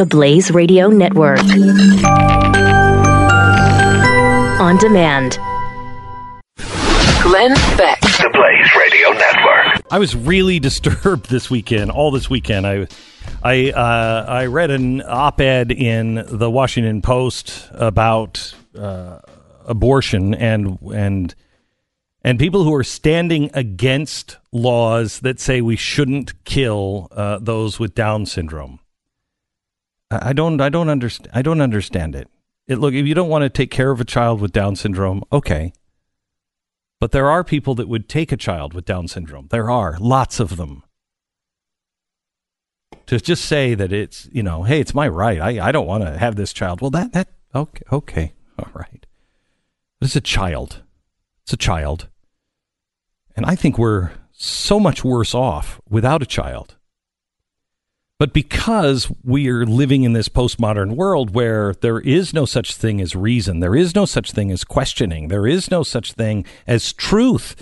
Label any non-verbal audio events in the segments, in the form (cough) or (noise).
the Blaze Radio Network. On demand. Glenn Beck. The Blaze Radio Network. I was really (laughs) disturbed this weekend. All this weekend, I, I, uh, I read an op-ed in the Washington Post about uh, abortion and and and people who are standing against laws that say we shouldn't kill uh, those with Down syndrome. I don't. I don't understand. I don't understand it. It look if you don't want to take care of a child with Down syndrome, okay. But there are people that would take a child with Down syndrome. There are lots of them. To just say that it's you know, hey, it's my right. I, I don't want to have this child. Well, that that okay okay (laughs) all right. But It's a child. It's a child. And I think we're so much worse off without a child. But because we are living in this postmodern world where there is no such thing as reason, there is no such thing as questioning, there is no such thing as truth,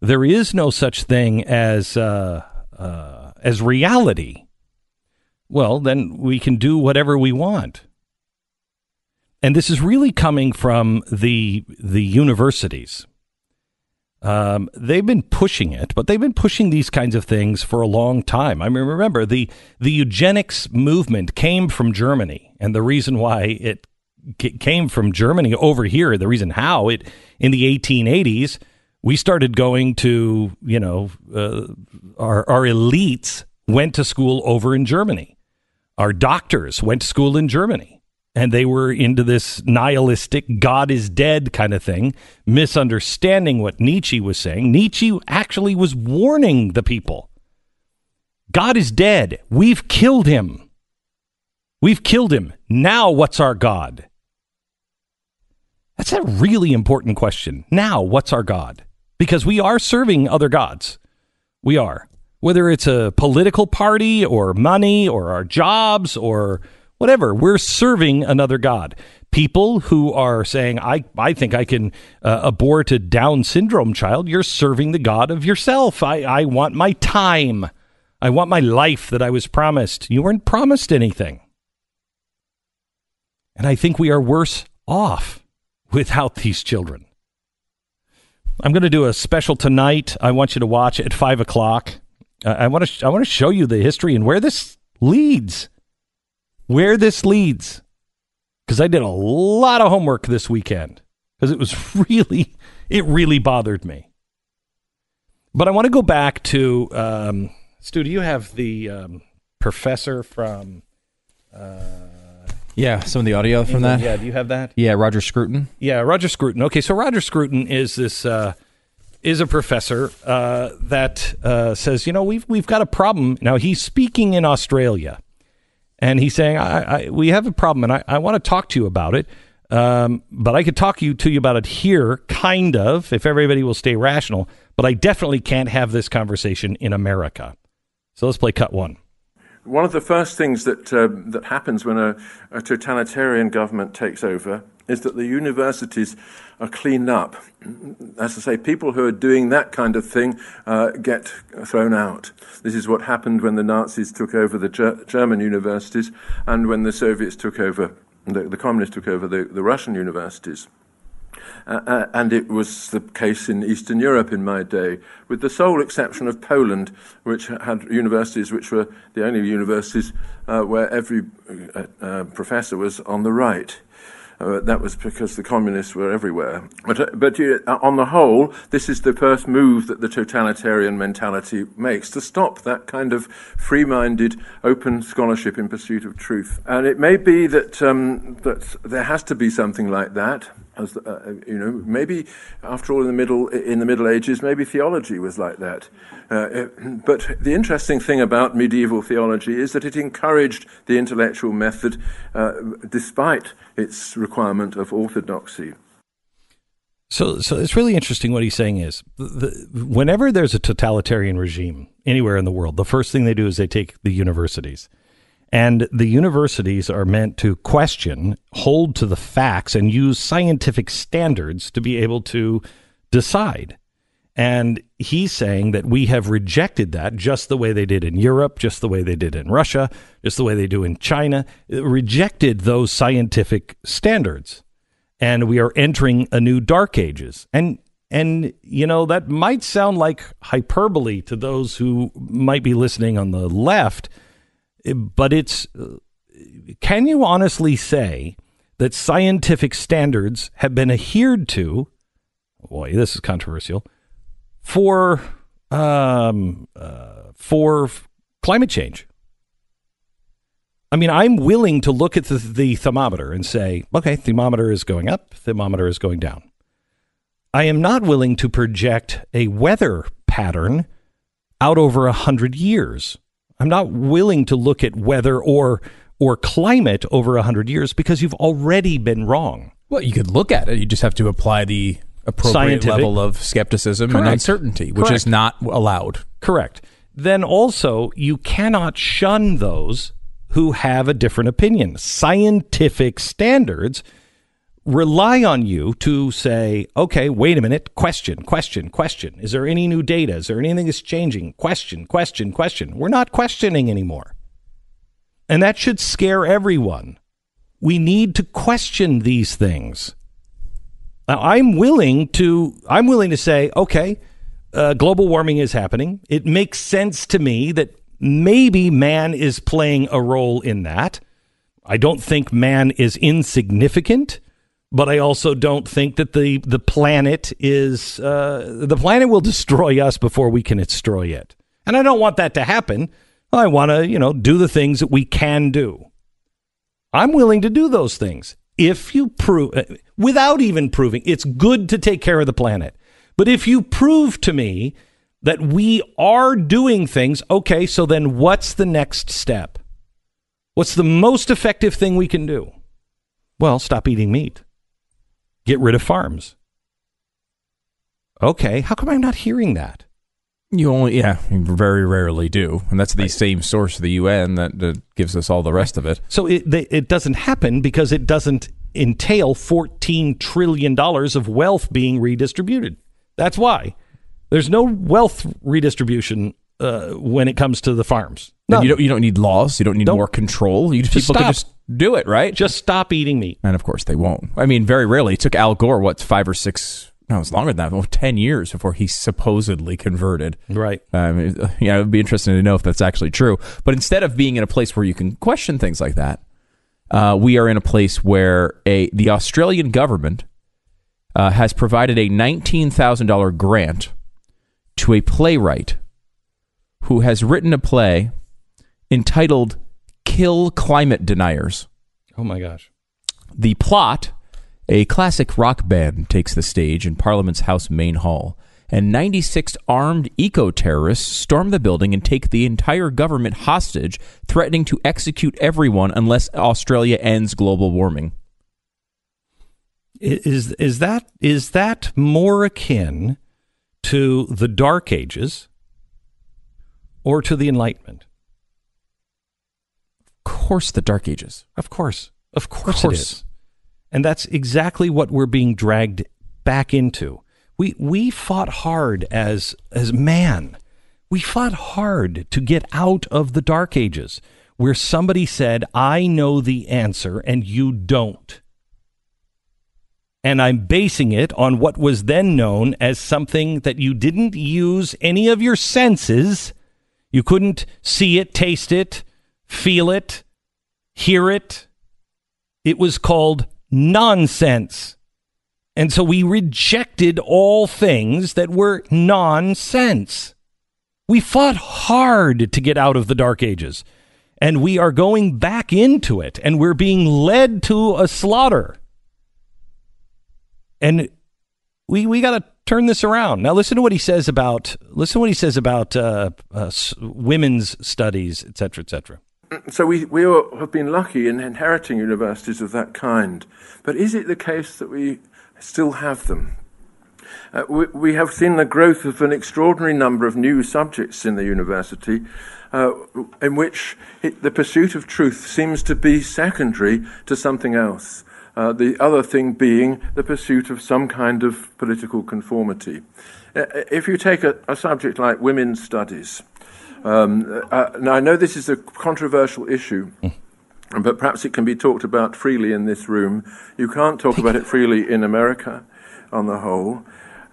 there is no such thing as uh, uh, as reality. Well, then we can do whatever we want, and this is really coming from the the universities. Um, they've been pushing it, but they've been pushing these kinds of things for a long time. I mean, remember the the eugenics movement came from Germany, and the reason why it c- came from Germany over here, the reason how it in the 1880s we started going to, you know, uh, our our elites went to school over in Germany. Our doctors went to school in Germany and they were into this nihilistic God is dead kind of thing, misunderstanding what Nietzsche was saying. Nietzsche actually was warning the people God is dead. We've killed him. We've killed him. Now, what's our God? That's a really important question. Now, what's our God? Because we are serving other gods. We are. Whether it's a political party or money or our jobs or whatever. We're serving another God. People who are saying, I, I think I can uh, abort a Down syndrome child, you're serving the God of yourself. I, I want my time. I want my life that I was promised. You weren't promised anything. And I think we are worse off without these children. I'm going to do a special tonight. I want you to watch at five o'clock. I want to sh- I want to show you the history and where this leads where this leads. Because I did a lot of homework this weekend because it was (laughs) really, it really bothered me. But I want to go back to, um, Stu, do you have the um, professor from. Uh, Yeah, some of the audio from that. Yeah, do you have that? Yeah, Roger Scruton. Yeah, Roger Scruton. Okay, so Roger Scruton is this uh, is a professor uh, that uh, says, you know, we've we've got a problem. Now he's speaking in Australia, and he's saying, I, I, we have a problem, and I, I want to talk to you about it. Um, but I could talk you to you about it here, kind of, if everybody will stay rational. But I definitely can't have this conversation in America. So let's play cut one. One of the first things that uh, that happens when a, a totalitarian government takes over is that the universities are cleaned up. As I say, people who are doing that kind of thing uh, get thrown out. This is what happened when the Nazis took over the Ger- German universities and when the Soviets took over, the, the communists took over the, the Russian universities. Uh, uh, and it was the case in Eastern Europe in my day, with the sole exception of Poland, which had universities which were the only universities uh, where every uh, uh, professor was on the right. Uh, that was because the communists were everywhere. But, uh, but uh, on the whole, this is the first move that the totalitarian mentality makes to stop that kind of free minded, open scholarship in pursuit of truth. And it may be that, um, that there has to be something like that. As, uh, you know, maybe after all, in the middle in the Middle Ages, maybe theology was like that. Uh, but the interesting thing about medieval theology is that it encouraged the intellectual method, uh, despite its requirement of orthodoxy. So, so it's really interesting. What he's saying is, the, whenever there's a totalitarian regime anywhere in the world, the first thing they do is they take the universities, and the universities are meant to question, hold to the facts, and use scientific standards to be able to decide. And he's saying that we have rejected that just the way they did in Europe, just the way they did in Russia, just the way they do in China, rejected those scientific standards. And we are entering a new dark ages. And and you know that might sound like hyperbole to those who might be listening on the left, but it's can you honestly say that scientific standards have been adhered to? Boy, this is controversial for um, uh, for climate change. I mean, I'm willing to look at the, the thermometer and say, okay, thermometer is going up, thermometer is going down. I am not willing to project a weather pattern out over a hundred years. I'm not willing to look at weather or or climate over a hundred years because you've already been wrong. Well, you could look at it. You just have to apply the appropriate Scientific. level of skepticism Correct. and uncertainty, which Correct. is not allowed. Correct. Then also, you cannot shun those who have a different opinion. Scientific standards rely on you to say, okay, wait a minute, question, question, question. Is there any new data? Is there anything that's changing? Question, question, question. We're not questioning anymore. And that should scare everyone. We need to question these things. Now, I'm willing to I'm willing to say, okay, uh, global warming is happening. It makes sense to me that maybe man is playing a role in that. I don't think man is insignificant, but I also don't think that the the planet is uh, the planet will destroy us before we can destroy it. And I don't want that to happen. I want to, you know, do the things that we can do. I'm willing to do those things if you prove, uh, without even proving, it's good to take care of the planet. But if you prove to me that we are doing things, okay, so then what's the next step? What's the most effective thing we can do? Well, stop eating meat. Get rid of farms. Okay, how come I'm not hearing that? You only, yeah, you very rarely do, and that's the same source of the UN that, that gives us all the rest of it. So it they, it doesn't happen because it doesn't entail 14 trillion dollars of wealth being redistributed. That's why there's no wealth redistribution uh, when it comes to the farms. None. you don't, you don't need laws. You don't need Don't- more control. You just, Just people can stop. just do it, right? Just stop eating meat. and of course they won't. I mean, very rarely. It took Al Gore what five or six? No, it was longer than that. Well, ten years before he supposedly converted. Right. Um, it- yeah, it would be interesting to know if that's actually true. But instead of being in a place where you can question things like that, uh, we are in a place where a the Australian government uh, has provided a nineteen thousand dollar grant to a playwright who has written a play entitled "Kill Climate Deniers." Oh my gosh. The plot a classic rock band takes the stage in Parliament's House main hall, and 96 armed eco terrorists storm the building and take the entire government hostage, threatening to execute everyone unless Australia ends global warming. Is is that is that more akin to the Dark Ages or to the Enlightenment? Of course, the Dark Ages. Of course. Of course, course. it is. And that's exactly what we're being dragged back into. We we fought hard as as man. We fought hard to get out of the dark ages where somebody said, "I know the answer and you don't." And I'm basing it on what was then known as something that you didn't use any of your senses. You couldn't see it, taste it, feel it, hear it. It was called nonsense. And so we rejected all things that were nonsense. We fought hard to get out of the dark ages. And we are going back into it. And we're being led to a slaughter. And we, we got to turn this around. Now, listen to what he says about, listen to what he says about uh, uh, women's studies, et cetera, et cetera. So we, we have been lucky in inheriting universities of that kind. But is it the case that we still have them? Uh, we, we have seen the growth of an extraordinary number of new subjects in the university uh, in which it, the pursuit of truth seems to be secondary to something else. Uh, the other thing being the pursuit of some kind of political conformity. Uh, if you take a, a subject like women's studies, um, uh, now I know this is a controversial issue. But perhaps it can be talked about freely in this room. You can't talk about it freely in America, on the whole.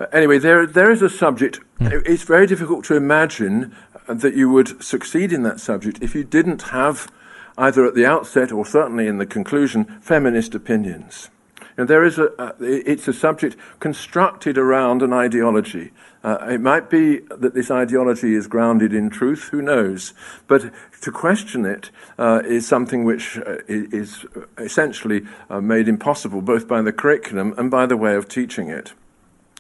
Uh, anyway, there, there is a subject. It's very difficult to imagine that you would succeed in that subject if you didn't have, either at the outset or certainly in the conclusion, feminist opinions. And there is a, uh, it's a subject constructed around an ideology. Uh, it might be that this ideology is grounded in truth, who knows? But to question it uh, is something which uh, is essentially uh, made impossible both by the curriculum and by the way of teaching it.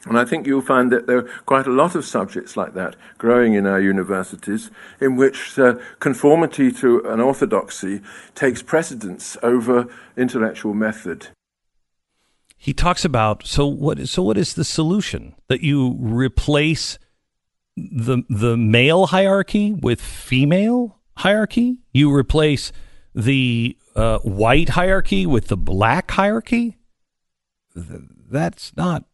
And I think you'll find that there are quite a lot of subjects like that growing in our universities in which uh, conformity to an orthodoxy takes precedence over intellectual method. He talks about so what so what is the solution? That you replace the the male hierarchy with female hierarchy? You replace the uh, white hierarchy with the black hierarchy? That's not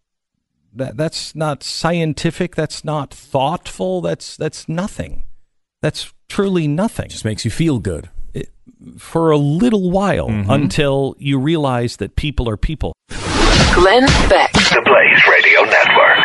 that that's not scientific that's not thoughtful that's that's nothing that's truly nothing just makes you feel good it, for a little while mm-hmm. until you realize that people are people Glenn Beck. The Blaze Radio Network.